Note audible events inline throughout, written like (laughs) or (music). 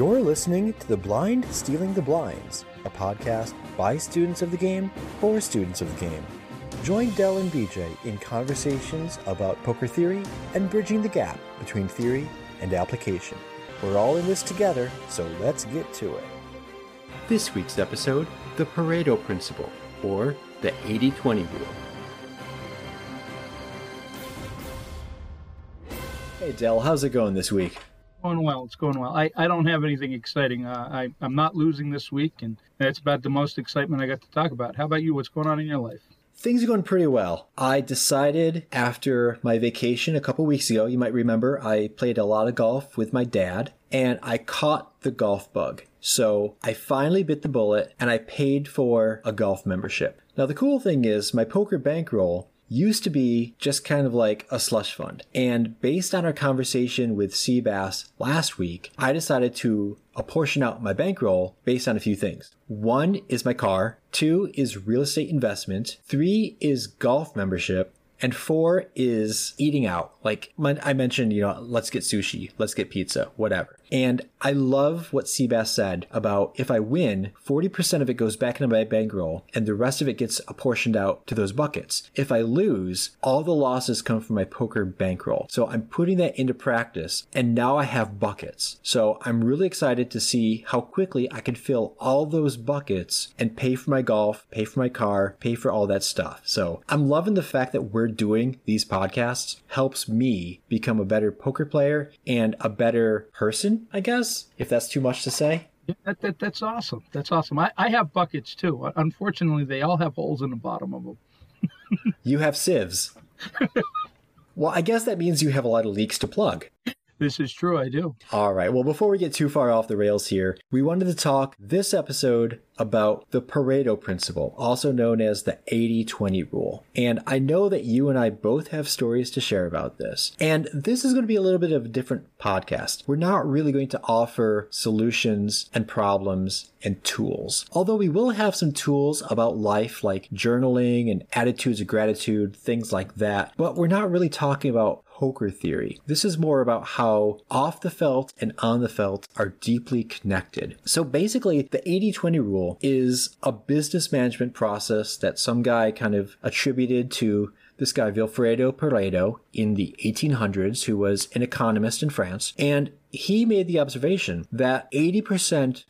You're listening to The Blind Stealing the Blinds, a podcast by students of the game for students of the game. Join Dell and BJ in conversations about poker theory and bridging the gap between theory and application. We're all in this together, so let's get to it. This week's episode The Pareto Principle, or the 80 20 Rule. Hey Dell, how's it going this week? Going well. It's going well. I, I don't have anything exciting. Uh, I, I'm not losing this week, and that's about the most excitement I got to talk about. How about you? What's going on in your life? Things are going pretty well. I decided after my vacation a couple weeks ago, you might remember, I played a lot of golf with my dad and I caught the golf bug. So I finally bit the bullet and I paid for a golf membership. Now, the cool thing is, my poker bankroll used to be just kind of like a slush fund. And based on our conversation with Seabass last week, I decided to apportion out my bankroll based on a few things. One is my car, two is real estate investment, three is golf membership, and four is eating out. Like I mentioned, you know, let's get sushi, let's get pizza, whatever. And I love what Seabass said about if I win, 40% of it goes back into my bankroll and the rest of it gets apportioned out to those buckets. If I lose, all the losses come from my poker bankroll. So I'm putting that into practice and now I have buckets. So I'm really excited to see how quickly I can fill all those buckets and pay for my golf, pay for my car, pay for all that stuff. So I'm loving the fact that we're doing these podcasts helps me become a better poker player and a better person, I guess, if that's too much to say. That, that, that's awesome. That's awesome. I, I have buckets too. Uh, unfortunately, they all have holes in the bottom of them. (laughs) you have sieves. well, I guess that means you have a lot of leaks to plug. This is true, I do. All right. Well, before we get too far off the rails here, we wanted to talk this episode about the Pareto principle, also known as the 80 20 rule. And I know that you and I both have stories to share about this. And this is going to be a little bit of a different podcast. We're not really going to offer solutions and problems and tools. Although we will have some tools about life like journaling and attitudes of gratitude, things like that. But we're not really talking about poker theory. This is more about how off the felt and on the felt are deeply connected. So basically, the 80 20 rule is a business management process that some guy kind of attributed to this guy, Vilfredo Pareto, in the 1800s, who was an economist in France. And he made the observation that 80%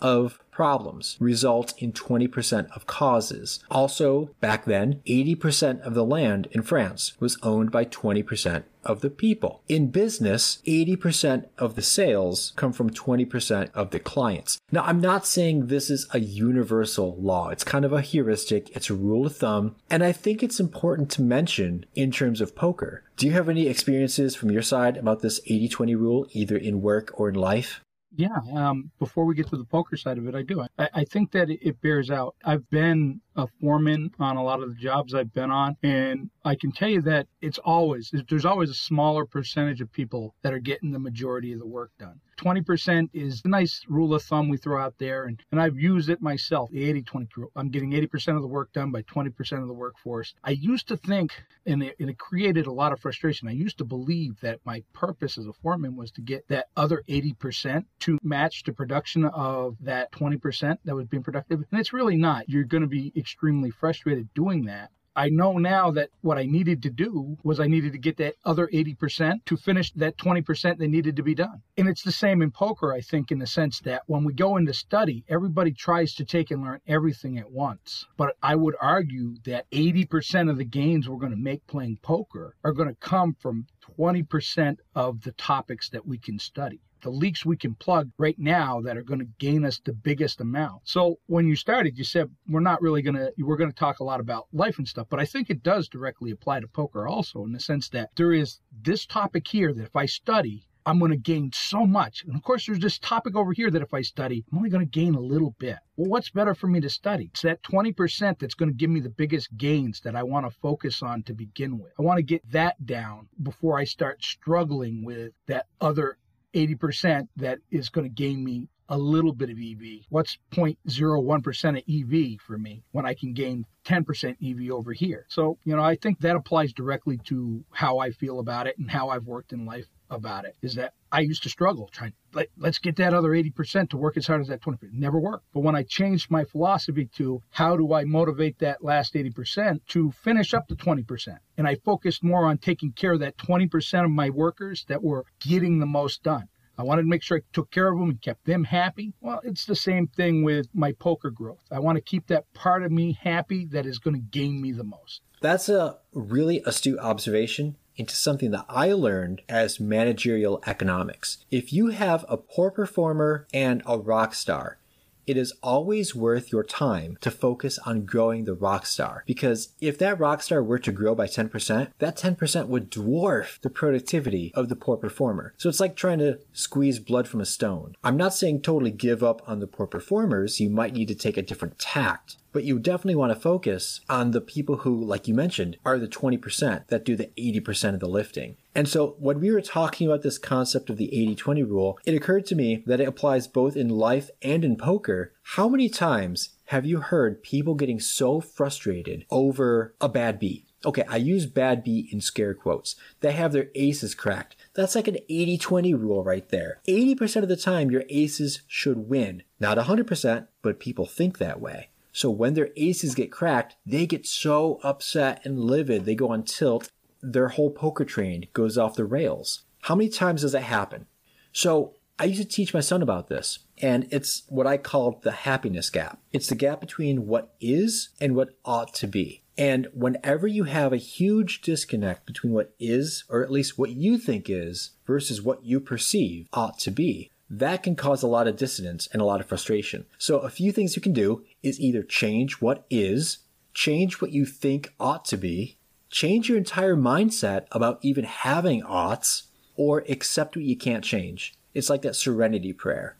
of problems result in 20% of causes. Also, back then, 80% of the land in France was owned by 20% of the people. In business, 80% of the sales come from 20% of the clients. Now, I'm not saying this is a universal law. It's kind of a heuristic. It's a rule of thumb. And I think it's important to mention in terms of poker. Do you have any experiences from your side about this 80-20 rule, either in work or in life? Yeah. Um, before we get to the poker side of it, I do. I, I think that it bears out. I've been a foreman on a lot of the jobs I've been on, and I can tell you that it's always there's always a smaller percentage of people that are getting the majority of the work done. 20% is a nice rule of thumb we throw out there, and, and I've used it myself. The 80 20 rule. I'm getting 80% of the work done by 20% of the workforce. I used to think, and it, and it created a lot of frustration. I used to believe that my purpose as a foreman was to get that other 80% to match the production of that 20% that was being productive. And it's really not. You're going to be extremely frustrated doing that. I know now that what I needed to do was I needed to get that other 80% to finish that 20% that needed to be done. And it's the same in poker, I think, in the sense that when we go into study, everybody tries to take and learn everything at once. But I would argue that 80% of the gains we're going to make playing poker are going to come from 20% of the topics that we can study the leaks we can plug right now that are going to gain us the biggest amount. So when you started, you said we're not really going to we're going to talk a lot about life and stuff, but I think it does directly apply to poker also in the sense that there is this topic here that if I study, I'm going to gain so much. And of course, there's this topic over here that if I study, I'm only going to gain a little bit. Well, what's better for me to study? It's that 20% that's going to give me the biggest gains that I want to focus on to begin with. I want to get that down before I start struggling with that other 80% that is going to gain me a little bit of EV. What's 0.01% of EV for me when I can gain 10% EV over here? So, you know, I think that applies directly to how I feel about it and how I've worked in life about it is that I used to struggle trying let, let's get that other 80% to work as hard as that 20%. Never worked. But when I changed my philosophy to how do I motivate that last 80% to finish up the 20%, and I focused more on taking care of that 20% of my workers that were getting the most done. I wanted to make sure I took care of them and kept them happy. Well, it's the same thing with my poker growth. I want to keep that part of me happy that is going to gain me the most. That's a really astute observation into something that I learned as managerial economics. If you have a poor performer and a rock star, it is always worth your time to focus on growing the rock star. Because if that rock star were to grow by 10%, that 10% would dwarf the productivity of the poor performer. So it's like trying to squeeze blood from a stone. I'm not saying totally give up on the poor performers. You might need to take a different tact but you definitely want to focus on the people who, like you mentioned, are the 20% that do the 80% of the lifting. And so when we were talking about this concept of the 80-20 rule, it occurred to me that it applies both in life and in poker. How many times have you heard people getting so frustrated over a bad beat? Okay, I use bad beat in scare quotes. They have their aces cracked. That's like an 80-20 rule right there. 80% of the time your aces should win. Not 100%, but people think that way. So when their aces get cracked, they get so upset and livid. They go on tilt. Their whole poker train goes off the rails. How many times does that happen? So I used to teach my son about this, and it's what I called the happiness gap. It's the gap between what is and what ought to be. And whenever you have a huge disconnect between what is, or at least what you think is, versus what you perceive ought to be, that can cause a lot of dissonance and a lot of frustration. So a few things you can do is either change what is, change what you think ought to be, change your entire mindset about even having oughts, or accept what you can't change. It's like that serenity prayer.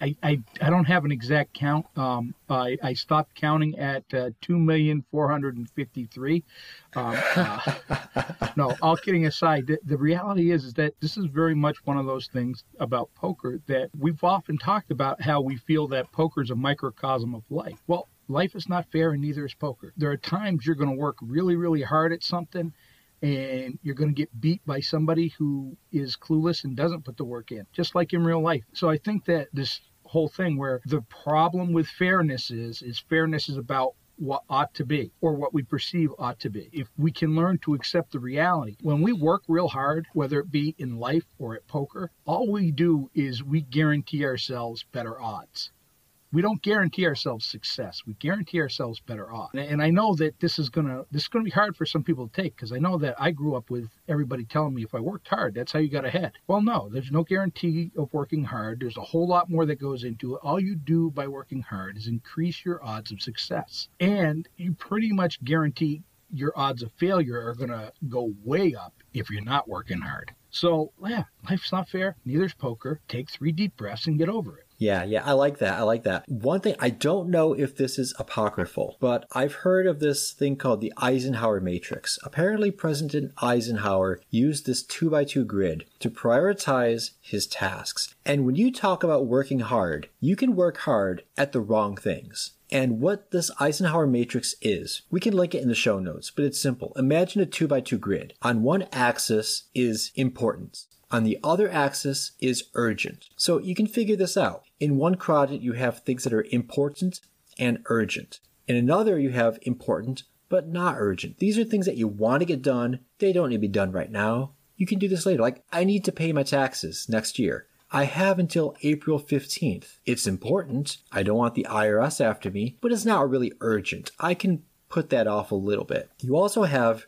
I, I, I don't have an exact count. Um, I, I stopped counting at uh, 2,453. Um, uh, no, all kidding aside, the, the reality is, is that this is very much one of those things about poker that we've often talked about how we feel that poker is a microcosm of life. Well, life is not fair and neither is poker. There are times you're going to work really, really hard at something and you're going to get beat by somebody who is clueless and doesn't put the work in, just like in real life. So I think that this whole thing where the problem with fairness is is fairness is about what ought to be or what we perceive ought to be. If we can learn to accept the reality, when we work real hard, whether it be in life or at poker, all we do is we guarantee ourselves better odds we don't guarantee ourselves success. We guarantee ourselves better off. And I know that this is gonna this is gonna be hard for some people to take because I know that I grew up with everybody telling me if I worked hard, that's how you got ahead. Well, no, there's no guarantee of working hard. There's a whole lot more that goes into it. All you do by working hard is increase your odds of success, and you pretty much guarantee your odds of failure are gonna go way up if you're not working hard. So yeah, life's not fair. Neither's poker. Take three deep breaths and get over it. Yeah, yeah, I like that. I like that. One thing, I don't know if this is apocryphal, but I've heard of this thing called the Eisenhower Matrix. Apparently, President Eisenhower used this 2 by 2 grid to prioritize his tasks. And when you talk about working hard, you can work hard at the wrong things. And what this Eisenhower matrix is, we can link it in the show notes, but it's simple. Imagine a 2 by 2 grid. On one axis is importance. On the other axis is urgent. So you can figure this out. In one quadrant, you have things that are important and urgent. In another, you have important but not urgent. These are things that you want to get done. They don't need to be done right now. You can do this later. Like, I need to pay my taxes next year. I have until April 15th. It's important. I don't want the IRS after me, but it's not really urgent. I can put that off a little bit. You also have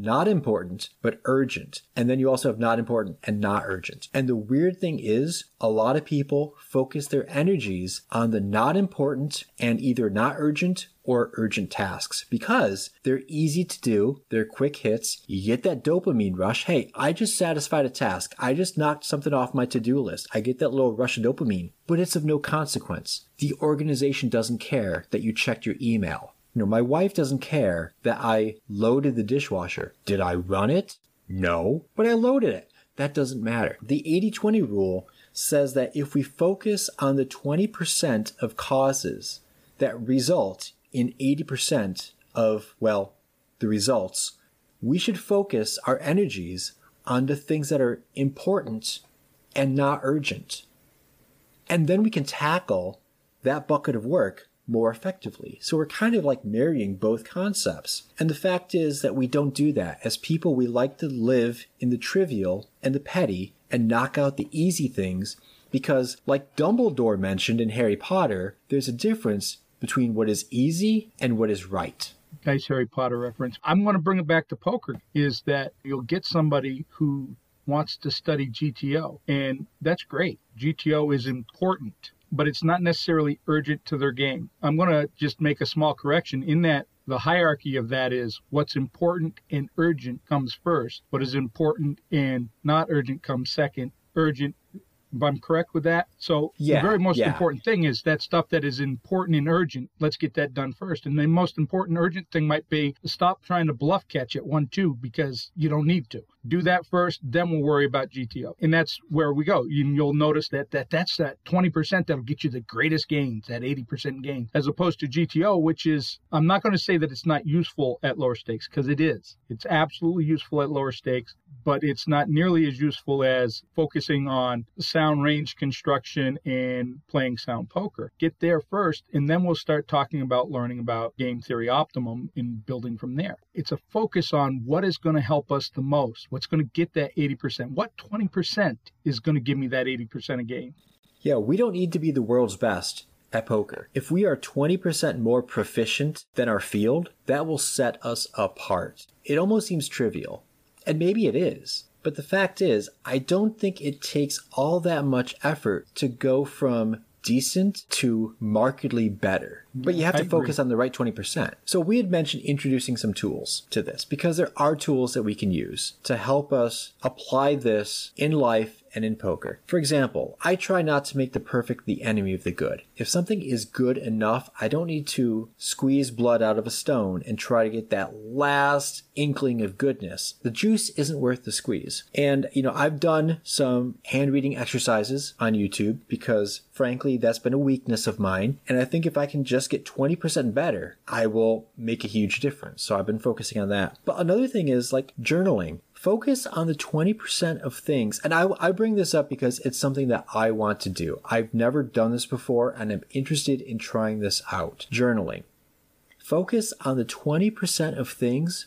not important, but urgent. And then you also have not important and not urgent. And the weird thing is, a lot of people focus their energies on the not important and either not urgent or urgent tasks because they're easy to do, they're quick hits, you get that dopamine rush. Hey, I just satisfied a task, I just knocked something off my to do list. I get that little rush of dopamine, but it's of no consequence. The organization doesn't care that you checked your email. You know, my wife doesn't care that I loaded the dishwasher. Did I run it? No, but I loaded it. That doesn't matter. The 80 20 rule says that if we focus on the 20% of causes that result in 80% of, well, the results, we should focus our energies on the things that are important and not urgent. And then we can tackle that bucket of work more effectively. So we're kind of like marrying both concepts. And the fact is that we don't do that. As people, we like to live in the trivial and the petty and knock out the easy things because, like Dumbledore mentioned in Harry Potter, there's a difference between what is easy and what is right. Nice Harry Potter reference. I'm going to bring it back to poker is that you'll get somebody who wants to study GTO, and that's great. GTO is important but it's not necessarily urgent to their game. I'm going to just make a small correction in that the hierarchy of that is what's important and urgent comes first. What is important and not urgent comes second. Urgent if I'm correct with that. So yeah, the very most yeah. important thing is that stuff that is important and urgent. Let's get that done first. And the most important urgent thing might be stop trying to bluff catch at one two because you don't need to. Do that first, then we'll worry about GTO. And that's where we go. You, you'll notice that, that that's that 20% that'll get you the greatest gains, that 80% gain, as opposed to GTO, which is, I'm not going to say that it's not useful at lower stakes because it is. It's absolutely useful at lower stakes, but it's not nearly as useful as focusing on sound range construction and playing sound poker. Get there first, and then we'll start talking about learning about game theory optimum and building from there. It's a focus on what is going to help us the most What's going to get that 80%? What 20% is going to give me that 80% of gain? Yeah, we don't need to be the world's best at poker. If we are 20% more proficient than our field, that will set us apart. It almost seems trivial. And maybe it is. But the fact is, I don't think it takes all that much effort to go from decent to markedly better. But you have to focus on the right 20%. So we had mentioned introducing some tools to this because there are tools that we can use to help us apply this in life and in poker. For example, I try not to make the perfect the enemy of the good. If something is good enough, I don't need to squeeze blood out of a stone and try to get that last inkling of goodness. The juice isn't worth the squeeze. And, you know, I've done some hand reading exercises on YouTube because, frankly, that's been a weakness of mine. And I think if I can just get 20% better, I will make a huge difference. So I've been focusing on that. But another thing is like journaling focus on the 20% of things. And I, I bring this up because it's something that I want to do. I've never done this before and I'm interested in trying this out. Journaling. Focus on the 20% of things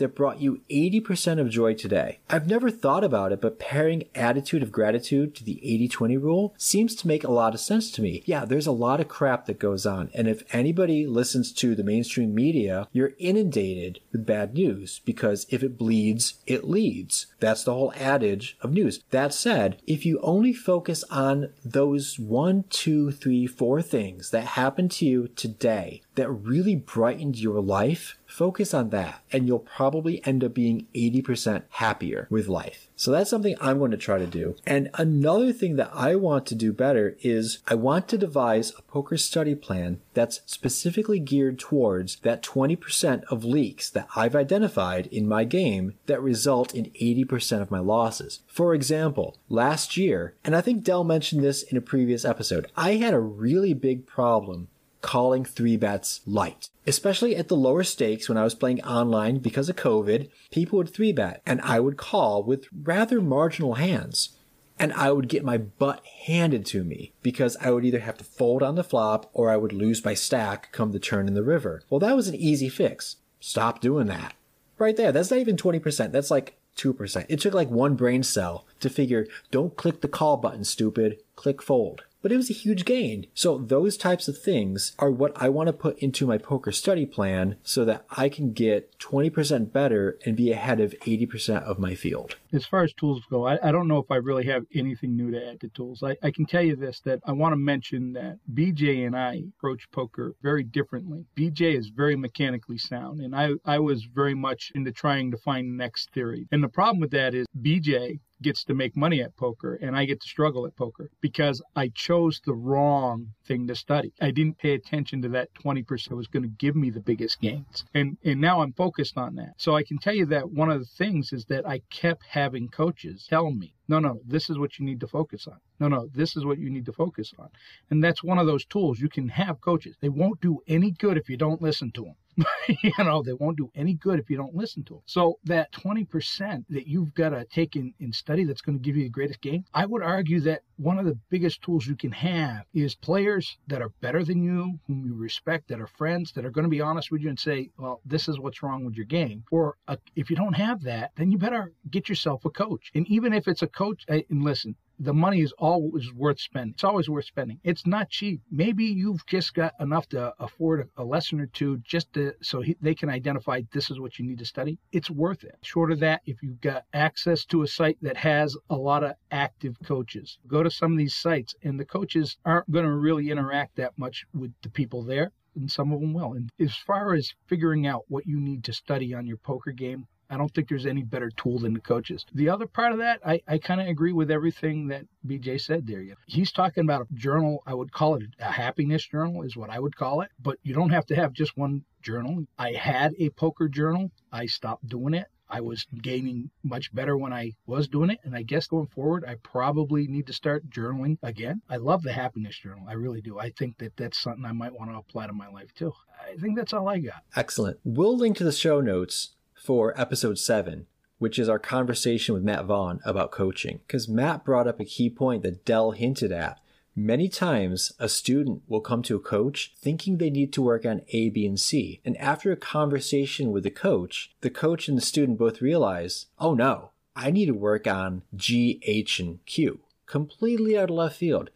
that brought you 80% of joy today. I've never thought about it, but pairing attitude of gratitude to the 80 20 rule seems to make a lot of sense to me. Yeah, there's a lot of crap that goes on. And if anybody listens to the mainstream media, you're inundated with bad news because if it bleeds, it leads. That's the whole adage of news. That said, if you only focus on those one, two, three, four things that happened to you today that really brightened your life, Focus on that, and you'll probably end up being 80% happier with life. So that's something I'm going to try to do. And another thing that I want to do better is I want to devise a poker study plan that's specifically geared towards that 20% of leaks that I've identified in my game that result in 80% of my losses. For example, last year, and I think Dell mentioned this in a previous episode, I had a really big problem calling three bets light. Especially at the lower stakes when I was playing online because of COVID, people would three bet and I would call with rather marginal hands. And I would get my butt handed to me because I would either have to fold on the flop or I would lose my stack come the turn in the river. Well, that was an easy fix. Stop doing that. Right there. That's not even 20%. That's like 2%. It took like one brain cell to figure don't click the call button, stupid. Click fold but it was a huge gain. So those types of things are what I want to put into my poker study plan so that I can get 20% better and be ahead of 80% of my field. As far as tools go, I, I don't know if I really have anything new to add to tools. I, I can tell you this, that I want to mention that BJ and I approach poker very differently. BJ is very mechanically sound, and I, I was very much into trying to find next theory. And the problem with that is BJ gets to make money at poker and I get to struggle at poker because I chose the wrong thing to study. I didn't pay attention to that 20% that was going to give me the biggest gains. And and now I'm focused on that. So I can tell you that one of the things is that I kept having coaches tell me No, no, this is what you need to focus on. No, no, this is what you need to focus on. And that's one of those tools. You can have coaches. They won't do any good if you don't listen to them. (laughs) you know, they won't do any good if you don't listen to them. So that 20% that you've got to take in, in study that's going to give you the greatest gain, I would argue that one of the biggest tools you can have is players that are better than you, whom you respect, that are friends, that are going to be honest with you and say, well, this is what's wrong with your game. Or uh, if you don't have that, then you better get yourself a coach. And even if it's a coach, and listen, the money is always worth spending. It's always worth spending. It's not cheap. Maybe you've just got enough to afford a, lesson or two just to so he, they can identify this is what you need to study. It's worth it. Short of that, if you've got access to a site that has a lot of active coaches, go to some of these sites, and the coaches aren't going to really interact that much with the people there and some of them will. And as far as figuring out what you need to study on your poker game, I don't think there's any better tool than the coaches. The other part of that, I, I kind of agree with everything that BJ said there. He's talking about a journal. I would call it a happiness journal, is what I would call it. But you don't have to have just one journal. I had a poker journal. I stopped doing it. I was gaining much better when I was doing it. And I guess going forward, I probably need to start journaling again. I love the happiness journal. I really do. I think that that's something I might want to apply to my life too. I think that's all I got. Excellent. We'll link to the show notes for episode seven, which is our conversation with Matt Vaughan about coaching. Because Matt brought up a key point that Dell hinted at. Many times, a student will come to a coach thinking they need to work on A, B, and C. And after a conversation with the coach, the coach and the student both realize, oh no, I need to work on G, H, and Q. Completely out of left field.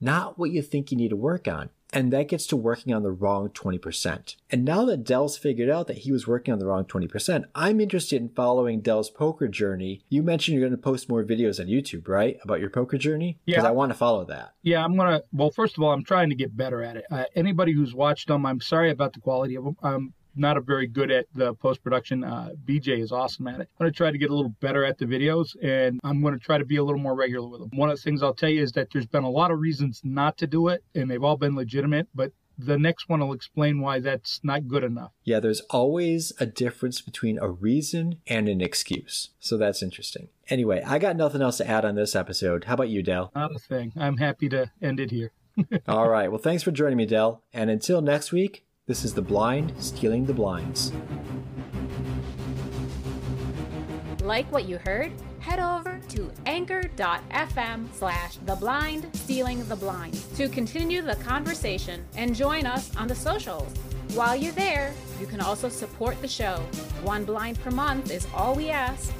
Not what you think you need to work on and that gets to working on the wrong 20%. And now that Dell's figured out that he was working on the wrong 20%, I'm interested in following Dell's poker journey. You mentioned you're going to post more videos on YouTube, right? About your poker journey? Because yeah. I want to follow that. Yeah, I'm going to, well, first of all, I'm trying to get better at it. Uh, anybody who's watched them, I'm sorry about the quality of them. Um, not a very good at the post production. Uh, BJ is awesome at it. I'm going to try to get a little better at the videos and I'm going to try to be a little more regular with them. One of the things I'll tell you is that there's been a lot of reasons not to do it and they've all been legitimate, but the next one will explain why that's not good enough. Yeah, there's always a difference between a reason and an excuse. So that's interesting. Anyway, I got nothing else to add on this episode. How about you, Dell? Not a thing. I'm happy to end it here. (laughs) All right. Well, thanks for joining me, Dell. And until next week, this is The Blind Stealing the Blinds. Like what you heard? Head over to anchor.fm slash the blind stealing the blinds to continue the conversation and join us on the socials. While you're there, you can also support the show. One blind per month is all we ask.